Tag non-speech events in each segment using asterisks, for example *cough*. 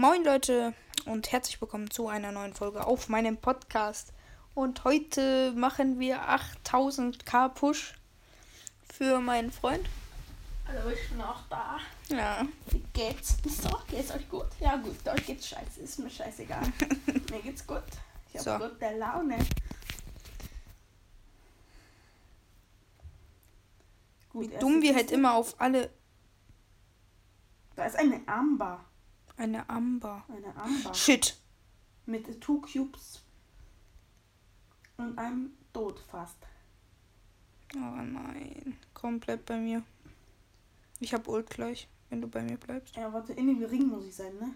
Moin Leute und herzlich willkommen zu einer neuen Folge auf meinem Podcast. Und heute machen wir 8000k Push für meinen Freund. Also ich bin auch da. Ja. Wie geht's? So, geht's euch gut? Ja gut, euch geht's scheiße, ist mir scheißegal. *laughs* mir geht's gut. Ich hab So. gute Laune. Gut, Wie dumm wir halt immer auf alle. Da ist eine Amber. Eine Amber. Eine Amber. Shit. Mit two Cubes. Und einem Tod fast. Oh nein. Komm, bleib bei mir. Ich hab Ult gleich, wenn du bei mir bleibst. Ja, warte, in dem Ring muss ich sein, ne?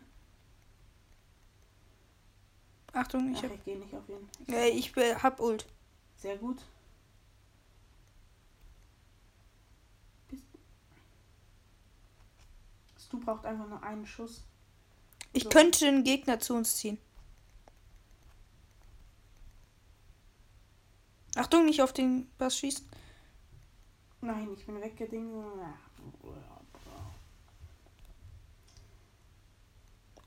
Achtung, ich Ach, hab. ich gehe nicht auf ihn. Ich- Äh, ich hab Ult. Sehr gut. Du braucht einfach nur einen Schuss. Ich So. könnte den Gegner zu uns ziehen. Achtung, nicht auf den Bass schießen. Nein, ich bin weggedingt.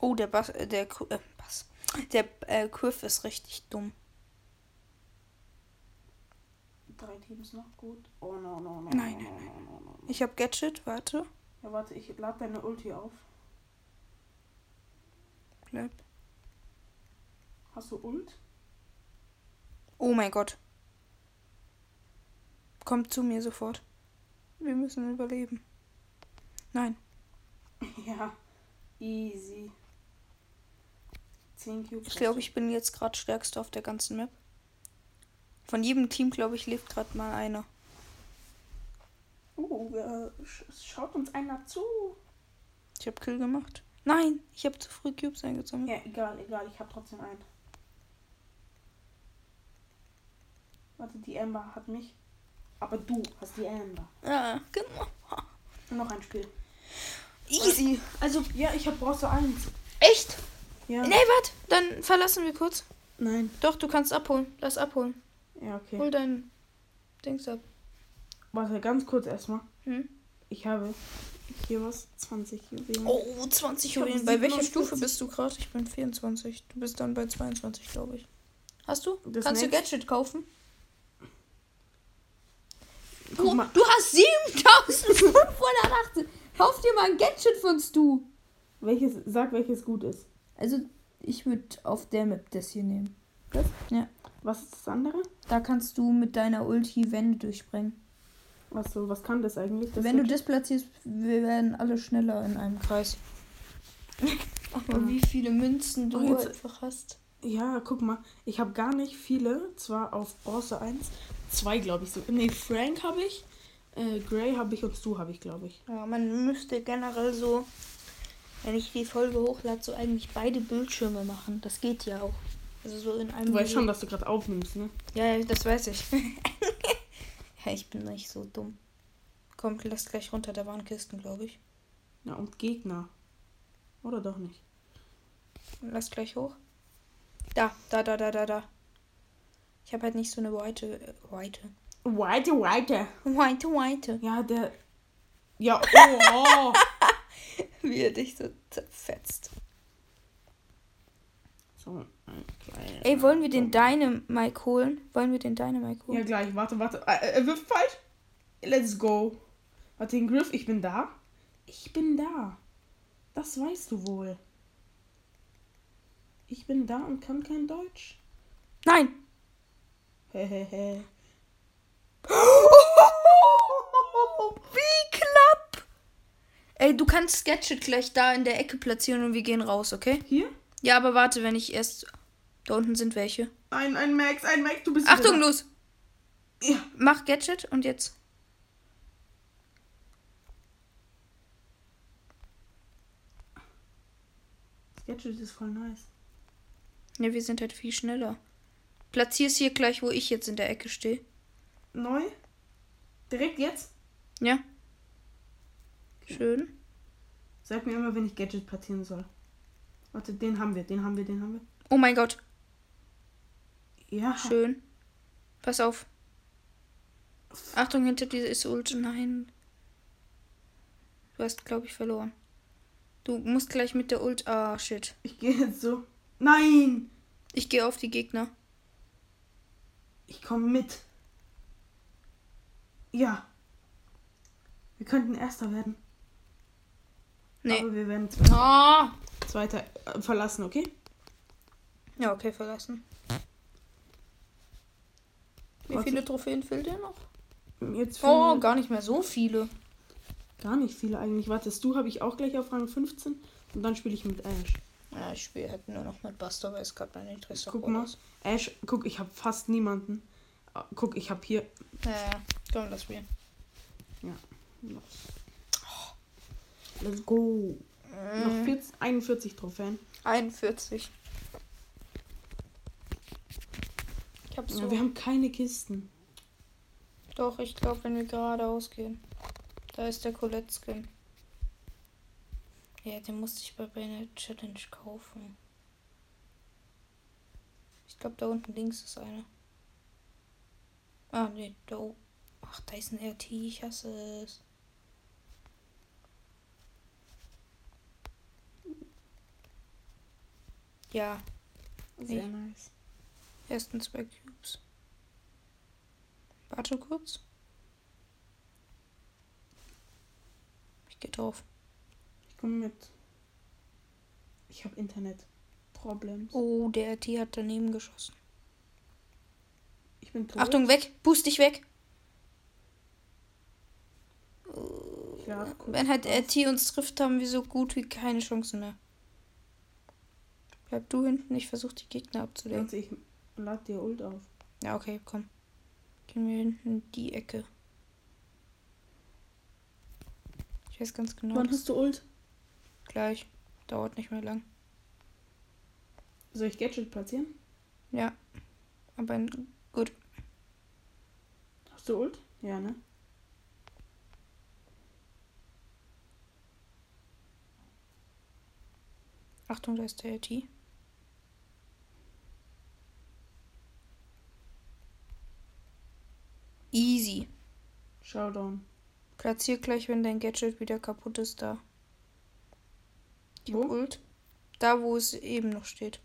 Oh, der Bass, äh, der äh, Bass. Der äh, Kurv ist richtig dumm. Drei Teams noch gut. Oh no, no, no. Nein, nein, no, no, no, no. Ich hab Gadget, warte. Ja, warte, ich lade deine Ulti auf. Bleib. Hast du Ult? Oh mein Gott. Kommt zu mir sofort. Wir müssen überleben. Nein. *laughs* Ja. Easy. 10 Cubes. Ich glaube, ich bin jetzt gerade stärkster auf der ganzen Map. Von jedem Team, glaube ich, lebt gerade mal einer. Uh, wer sch schaut uns einer zu. Ich habe Kill gemacht. Nein, ich habe zu früh Cubes eingesammelt. Ja, egal, egal, ich habe trotzdem einen. Warte, die Amber hat mich. Aber du hast die Amber. Ja, genau. *laughs* Und noch ein Spiel. Easy. Also, Ja, ich habe Bronze 1. echt? Ja. Nee, warte. Dann verlassen wir kurz. Nein. Doch, du kannst abholen. Lass abholen. Ja, okay. Hol dein Dings ab. Warte, ganz kurz erstmal. Hm? Ich habe hier was. 20 Juwelen. Oh, 20 Ich hab Juwelen. Bei welcher 47. Stufe bist du gerade? Ich bin 24. Du bist dann bei 22, glaube ich. Hast du? Das Kannst du nächste- Gadget kaufen? Mal. du hast 7518. Kauf dir mal ein Gadget von Stu. Welches, sag, welches gut ist. Also, ich würde auf der Map das hier nehmen. Das? Ja. Was ist das andere? Da kannst du mit deiner Ulti Wände durchsprengen. Was, so, was kann das eigentlich? Das Wenn du das platzierst, wir werden alle schneller in einem Kreis. Aber Ja. wie viele Münzen du Oh, jetzt- einfach hast. Ja, guck mal. Ich habe gar nicht viele. Zwar auf Bronze 1. Zwei, glaube ich so. Nee, Frank habe ich. Äh, Gray habe ich und Stu habe ich, glaube ich. Ja, man müsste generell so, wenn ich die Folge hochlade, so eigentlich beide Bildschirme machen. Das geht ja auch. Also so in einem. Du weißt Video. schon, dass du gerade aufnimmst, ne? Ja, ja, das weiß ich. *laughs* ja, ich bin nicht so dumm. Kommt, lass gleich runter, da waren Kisten, glaube ich. Ja, und Gegner. Oder doch nicht? Lass gleich hoch. Da, da, da, da, da, da. Ich habe halt nicht so eine weite, äh, weite, Weiter, weiter. weite, weite. Ja, der. Ja, oh. *laughs* Wie er dich so zerfetzt. So, Ey, wollen wir den Dynamike holen? Wollen wir den Dynamike Ja, holen? gleich. Warte, warte. Äh, Er wirft falsch. Let's go. Warte, den Griff. Ich bin da. Ich bin da. Das weißt du wohl. Ich bin da und kann kein Deutsch. Nein! Hehehe. *laughs* Wie knapp! Ey, du kannst Gadget gleich da in der Ecke platzieren und wir gehen raus, okay? Hier? Ja, aber warte, wenn ich erst. Da unten sind welche. Ein, ein Max, ein Max. Du bist. Achtung, wieder los! Ja. Mach Gadget und jetzt. Das Gadget ist voll nice. Ja, wir sind halt viel schneller. Platzier's hier gleich, wo ich jetzt in der Ecke stehe. Neu? Direkt jetzt? Ja. Schön. Sag mir immer, wenn ich Gadget platzieren soll. Warte, den haben wir, den haben wir, den haben wir. Oh mein Gott. Ja. Schön. Pass auf. Achtung, hinter dir ist Ult. Nein. Du hast, glaube ich, verloren. Du musst gleich mit der Ult. Ah, shit. Ich gehe jetzt so. Nein! Ich gehe auf die Gegner. Ich komme mit. Ja. Wir könnten Erster werden. Nee. Aber wir werden Zweiter, Ah! Zweiter äh, verlassen, okay? Ja, okay, verlassen. Wie viele Trophäen fehlt dir noch? Jetzt Oh, gar nicht mehr so viele. gar nicht viele eigentlich. Wartest du, habe ich auch gleich auf Rang 15 und dann spiele ich mit Ash. Ja, ich spiele halt nur noch mit Buster, weil es gerade mein Interesse Guck mal. Ash, guck, ich habe fast niemanden. Ah, Guck, ich habe hier. Ja, ja. Komm, lass spielen. Let's go. Noch Mhm. 40, 41 Trophäen. 41. Ich hab so. Ja, wir haben keine Kisten. Doch, ich glaube, wenn wir geradeaus gehen. Da ist der Colette-Skin. Ja, den musste ich bei einer Challenge kaufen. Ich glaube, da unten links ist einer. Ah, nee, da oben. Ach, da ist ein RT, ich hasse es. Ja, Sehr Nee. nice. ersten zwei Cubes. Warte kurz. Ich geh drauf. Ich komme mit. Ich habe Internet. Problems. Oh, der RT hat daneben geschossen. Ich bin tot. Achtung, weg! Boost dich weg! Ja. Wenn halt RT uns trifft, haben wir so gut wie keine Chancen mehr. Bleib du hinten, ich versuche die Gegner abzulenken. Ich lad dir Ult auf. Ja, okay, komm. Gehen wir hinten in die Ecke. Ich weiß ganz genau. Wann hast du Ult? Gleich. Dauert nicht mehr lang. Soll ich Gadget platzieren? Ja. Aber gut. Hast du Ult? Ja, ne? Achtung, da ist der RT. Easy. Showdown. Platzier gleich, wenn dein Gadget wieder kaputt ist, da. Die Wo? Ult. Da, wo es eben noch steht.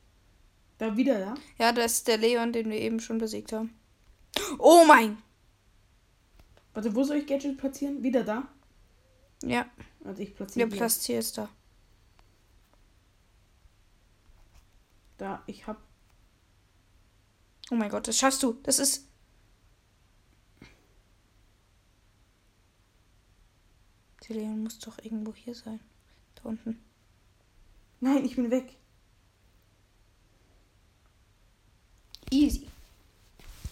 Da wieder da? Ja, das ist der Leon, den wir eben schon besiegt haben. Oh mein! Warte, wo soll ich Gadget platzieren? Wieder da? Ja, Also ich platziere der. Platzier ist da. Da, ich hab. Oh mein Gott, das schaffst du. Das ist. Der Leon muss doch irgendwo hier sein. Da unten. Nein, ich bin weg. Easy.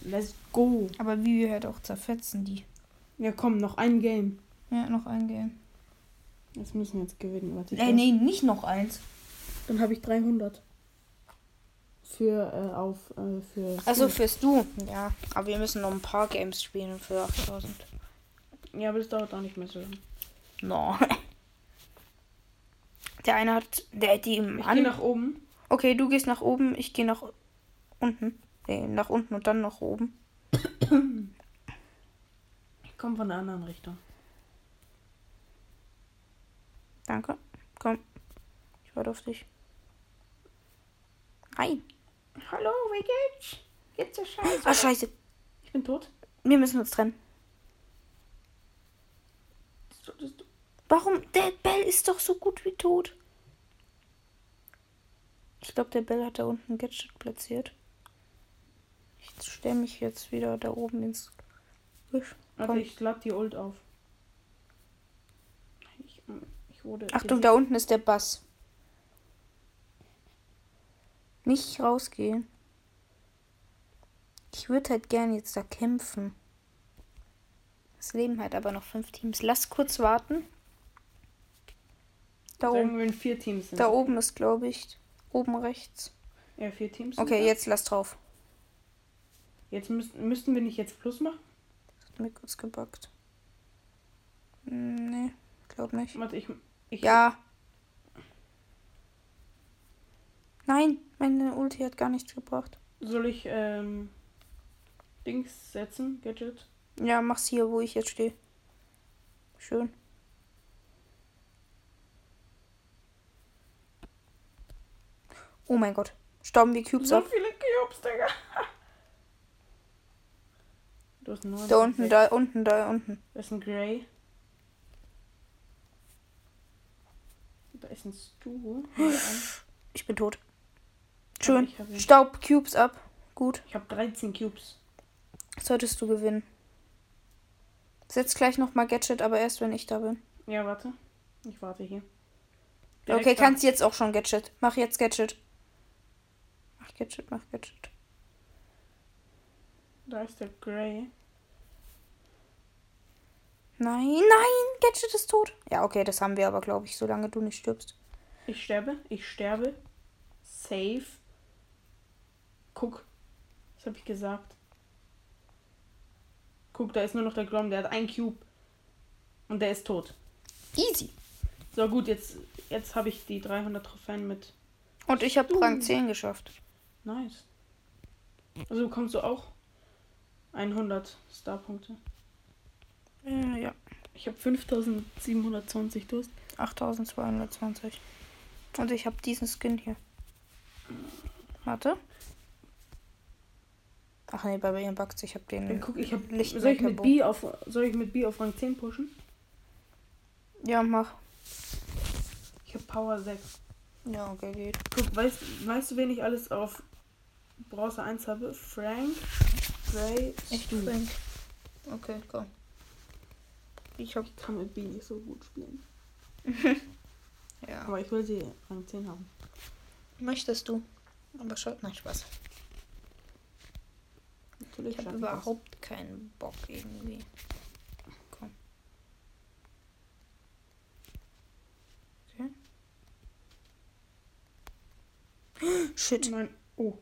Let's go. Aber wie wir halt auch zerfetzen die. Ja, komm, noch ein Game. Ja, noch ein Game. Das müssen wir jetzt gewinnen. Warte, ich Äh, nee, nicht noch eins. Dann habe ich 300. Für, äh, auf, äh, für. Also fürs Du. Ja, aber wir müssen noch ein paar Games spielen für 8000. Ja, aber das dauert auch nicht mehr so lange. No. *laughs* Der eine hat. Der hat die im Ich gehe nach oben. Okay, du gehst nach oben, ich gehe nach unten. Nee, nach unten und dann nach oben. *coughs* Ich komme von der anderen Richtung. Danke. Komm. Ich warte auf dich. Nein. Hallo, wie geht's? Geht's dir scheiße? Ah, scheiße. Ich bin tot. Wir müssen uns trennen. Was solltest du- Warum? Der Bell ist doch so gut wie tot. Ich glaube, der Bell hat da unten ein Gadget platziert. Ich stelle mich jetzt wieder da oben ins Gebüsch. Warte, ich lade die Ult auf. Ich, ich wurde. Achtung, da unten ist der Bass. Nicht rausgehen. Ich würde halt gern jetzt da kämpfen. Es leben halt aber noch fünf Teams. Lass kurz warten. Da Sagen oben. vier Teams sind. Da oben ist, glaube ich, oben rechts. Ja, vier Teams. Okay, jetzt lass drauf. Jetzt müssten, müssten wir nicht jetzt Plus machen? Hat mir kurz gebackt. Nee, glaub nicht. Warte, ich. ich Ja. Nein, meine Ulti hat gar nichts gebracht. Soll ich ähm, Dings setzen? Gadget? Ja, mach's hier, wo ich jetzt stehe. Schön. Oh mein Gott. Stauben wir Cubes So ab. viele Cubes, Digga. *laughs* Du hast neun. Da unten, da unten, da unten. Da ist ein Grey. Da ist ein Stu. *gasps* Ich bin tot. Schön. ich hab ihn. Staub Cubes ab. Gut. Ich habe 13 Cubes. Solltest du gewinnen. Setz gleich nochmal Gadget, aber erst wenn ich da bin. Ja, warte. Ich warte hier. okay, Direkt kannst jetzt auch schon Gadget. Mach jetzt Gadget. Gadget, mach Gadget. Da Da ist der Grey. Nein, nein, Gadget ist tot. Ja, okay, das haben wir aber, glaube ich, solange du nicht stirbst. Ich sterbe. Ich sterbe. Safe. Guck. Was habe ich gesagt? Guck, da ist nur noch der Grom. Der hat ein Cube. Und der ist tot. Easy. So, gut, jetzt, jetzt habe ich die 300 Trophäen mit. Und ich habe Rang 10 geschafft. Nice. Also bekommst du auch 100 Starpunkte. Äh, ja, Ich habe 5720 Durst. 8220. Und ich habe diesen Skin hier. Warte. Ach nee, bei mir buggt Ich habe den. Ja, guck, ich habe. Licht Soll ich mit. B auf soll ich mit B auf Rang 10 pushen? Ja, mach. Ich habe Power 6. Ja, okay, geht. Guck, weißt, weißt du, wen ich alles auf Bronze 1 habe? Frank, Gray, Ich Stu. Frank. Okay, komm. Ich hab. Ich kann mit B nicht so gut spielen. *laughs* Ja. Aber ich will sie Rang 10 haben. Möchtest du? Aber schaut, nein, Spaß. Natürlich Ich habe überhaupt keinen Bock irgendwie. Komm. Okay. Shit. Nein. Oh.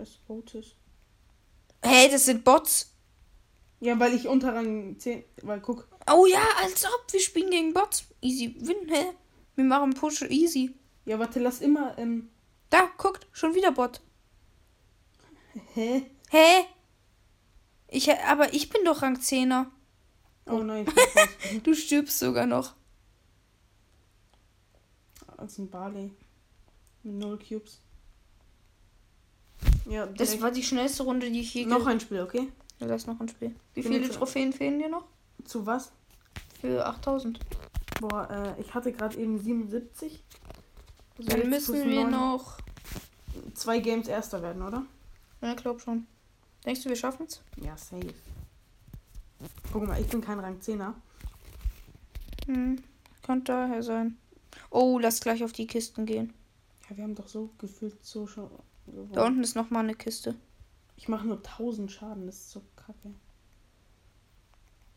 Da ist Otis. Hey, das sind Bots. Ja, weil ich unter Rang 10. Weil guck. Oh ja, als ob wir spielen gegen Bots. Easy win, hä? Wir machen Push easy. Ja, warte, lass immer. Ähm, Da, guckt, schon wieder Bot. hä? Hä? Ich, aber ich bin doch Rang 10er. Oh nein, bin raus. *laughs* Du stirbst sogar noch. Als ein Barley. Mit null Cubes. Ja, Das war die schnellste Runde, die ich je noch ein Spiel, okay? Ja, das ist noch ein Spiel. Wie Bin viele Trophäen fehlen dir noch? Zu was? Für 8000. Boah, äh, ich hatte gerade eben 77. Also Dann müssen wir noch. Zwei Games erster werden, oder? Ja, glaub schon. Denkst du, wir schaffen's? Ja, safe. Guck mal, ich bin kein Rang 10er. Hm, könnte daher sein. Oh, lass gleich auf die Kisten gehen. Ja, wir haben doch so gefühlt so schon gewonnen. Da unten ist noch mal eine Kiste. Ich mache nur 1000 Schaden, das ist so kacke.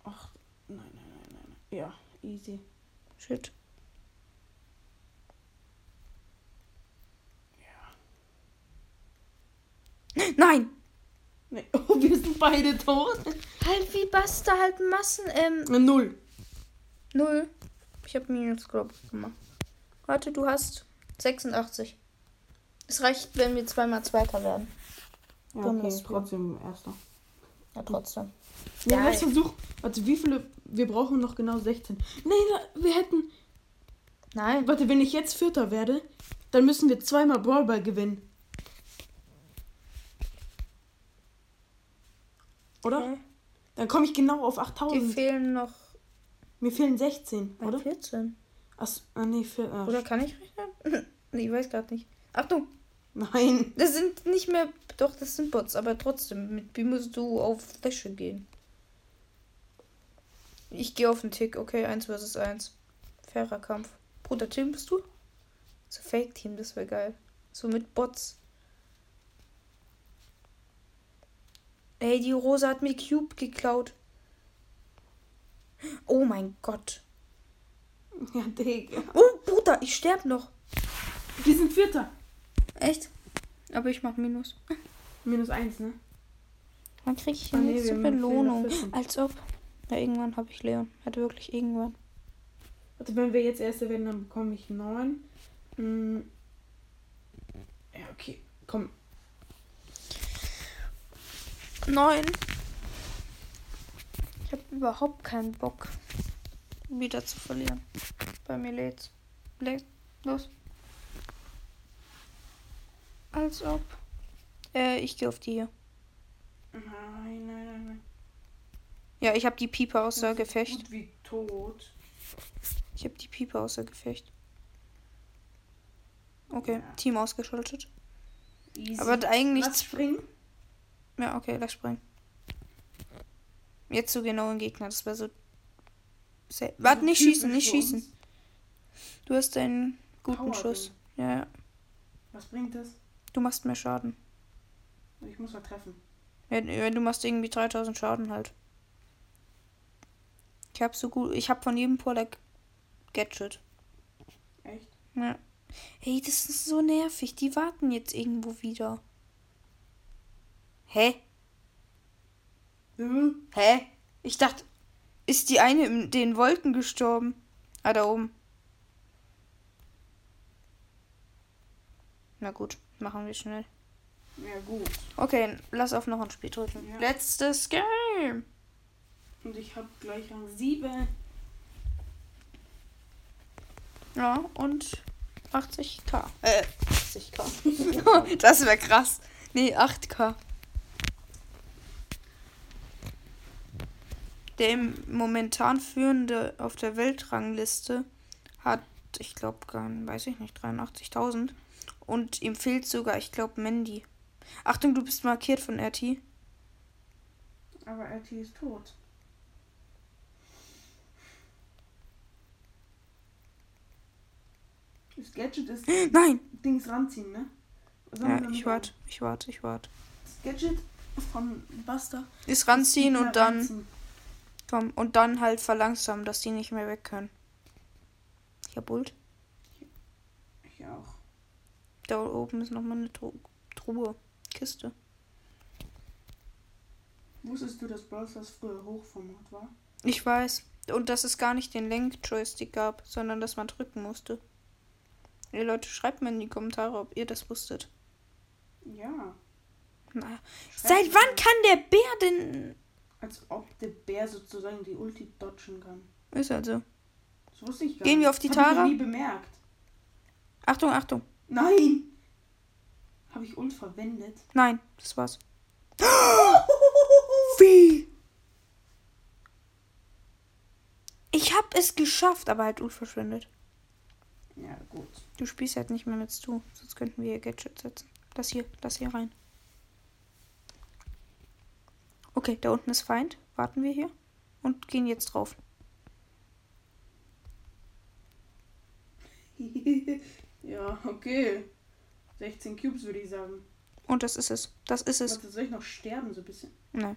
Ach, nein, nein, nein, nein. nein. Ja, easy. Shit. *laughs* Nein! Nee. *laughs* Oh, wir sind beide tot. Halt wie Basta, halt Massen. Ähm, Äh, Null. null. Ich habe Minus, glaub ich, gemacht. Warte, du hast 86. Es reicht, wenn wir zweimal Zweiter werden. Ja, Dann okay, trotzdem erster. Ja, trotzdem. Ja, Ja, versuchen. Warte, wie viele? Wir brauchen noch genau 16. Nee, na, wir hätten. Nein. Warte, wenn ich jetzt Vierter werde, dann müssen wir zweimal Brawlball gewinnen. Oder? Okay. Dann komme ich genau auf Die 8000. fehlen noch Mir fehlen 16, Nein, oder? 14. Ach, ah, nee, vier, ah, Oder kann ich rechnen? *laughs* nee, ich weiß gerade nicht. Achtung, Nein. das sind nicht mehr. Doch, das sind Bots, aber trotzdem. Mit wie musst du auf Fläche gehen? Ich gehe auf den Tick. Okay, 1 versus 1. Fairer Kampf. Bruder, Team bist du? So Fake-Team, das wäre geil. So mit Bots. Ey, die Rosa hat mir Cube geklaut. Oh mein Gott. Ja, Digga. Oh, Bruder, ich sterb noch. Wir sind Vierter. Echt? Aber ich mach Minus. Minus eins, ne? Dann krieg ich Ah, eine nee, nächste wir haben Belohnung. 14. Als ob. Ja, irgendwann habe ich Leon. Hat wirklich irgendwann. Warte, wenn wir jetzt Erste werden, dann bekomme ich neun. Hm. Ja, okay. Komm. Neun. Ich habe überhaupt keinen Bock, wieder zu verlieren. Bei mir lädt's. Lädt. Los. Als ob. Äh, ich gehe auf die hier. Nein, nein, nein, nein. Ja, ich habe die Pieper außer Gefecht. Gut wie tot. Ich habe die Pieper außer Gefecht. Okay, Ja. Team ausgeschaltet. Easy. Aber eigentlich. Lass springen. Ja, okay, lass springen. Jetzt so genau im Gegner, das wäre so. Warte, nicht schießen, nicht schießen. Du hast einen guten Power Schuss. Ding. Ja, ja. Was bringt das? Du machst mehr Schaden. Ich muss mal treffen. Wenn, wenn du machst irgendwie 3000 Schaden halt. Ich hab so gut. Ich hab von jedem Polar Gadget. Echt? Ja. Hey, das ist so nervig. Die warten jetzt irgendwo wieder. Hä? Äh, Hä? Ich dachte, ist die eine in den Wolken gestorben? Ah, da oben. Na gut, machen wir schnell. Ja, gut. Okay, lass auf noch ein Spiel drücken. Ja. Letztes Game. Und ich habe gleich Rang 7. Ja, und 80k. Äh, 80k. *laughs* das wäre krass. Nee, 8k. Der im momentan führende auf der Weltrangliste hat, ich glaube, weiß ich nicht, 83.000. Und ihm fehlt sogar, ich glaube, Mandy. Achtung, du bist markiert von RT. Aber RT ist tot. Das Gadget ist *gasps* Nein! Dings ranziehen, ne? Ja, ich warte, ich warte, ich warte. Das Gadget von Buster. Ist ranziehen und dann, ranziehen. komm, und dann halt verlangsamen, dass die nicht mehr weg können. Ich hab Ult. Da oben ist nochmal eine Tru Truhe. Kiste. Wusstest du, dass Brawl Stars früher Hochformat war? Ich weiß. Und dass es gar nicht den Lenk-Joystick gab, sondern dass man drücken musste. Ihr Leute, schreibt mir in die Kommentare, ob ihr das wusstet. Ja. Na, seit wann kann der Bär denn. Als ob der Bär sozusagen die Ulti dodgen kann. Ist also. Das wusste ich gar Gehen nicht. wir auf die Hab ich noch Tara? nie bemerkt. Achtung, Achtung. Nein! Habe ich Ult verwendet? Nein, das war's. *laughs* Wie? Ich hab es geschafft, aber halt Ult verschwendet. Ja, gut. Du spielst halt nicht mehr mit Stu, sonst könnten wir hier Gadget setzen. Das hier, das hier rein. Okay, da unten ist Feind. Warten wir hier und gehen jetzt drauf. ja, okay. 16 Cubes würde ich sagen. Und das ist es. Das ist es. Warte, soll ich noch sterben so ein bisschen? Nein.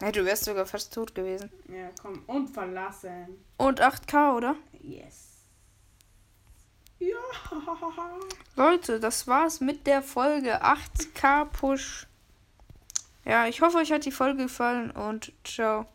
Ja, du wärst sogar fast tot gewesen. Ja, komm. Und verlassen. Und 8K, oder? Yes. Ja. Leute, das war's mit der Folge 8K Push. Ja, ich hoffe, euch hat die Folge gefallen und ciao.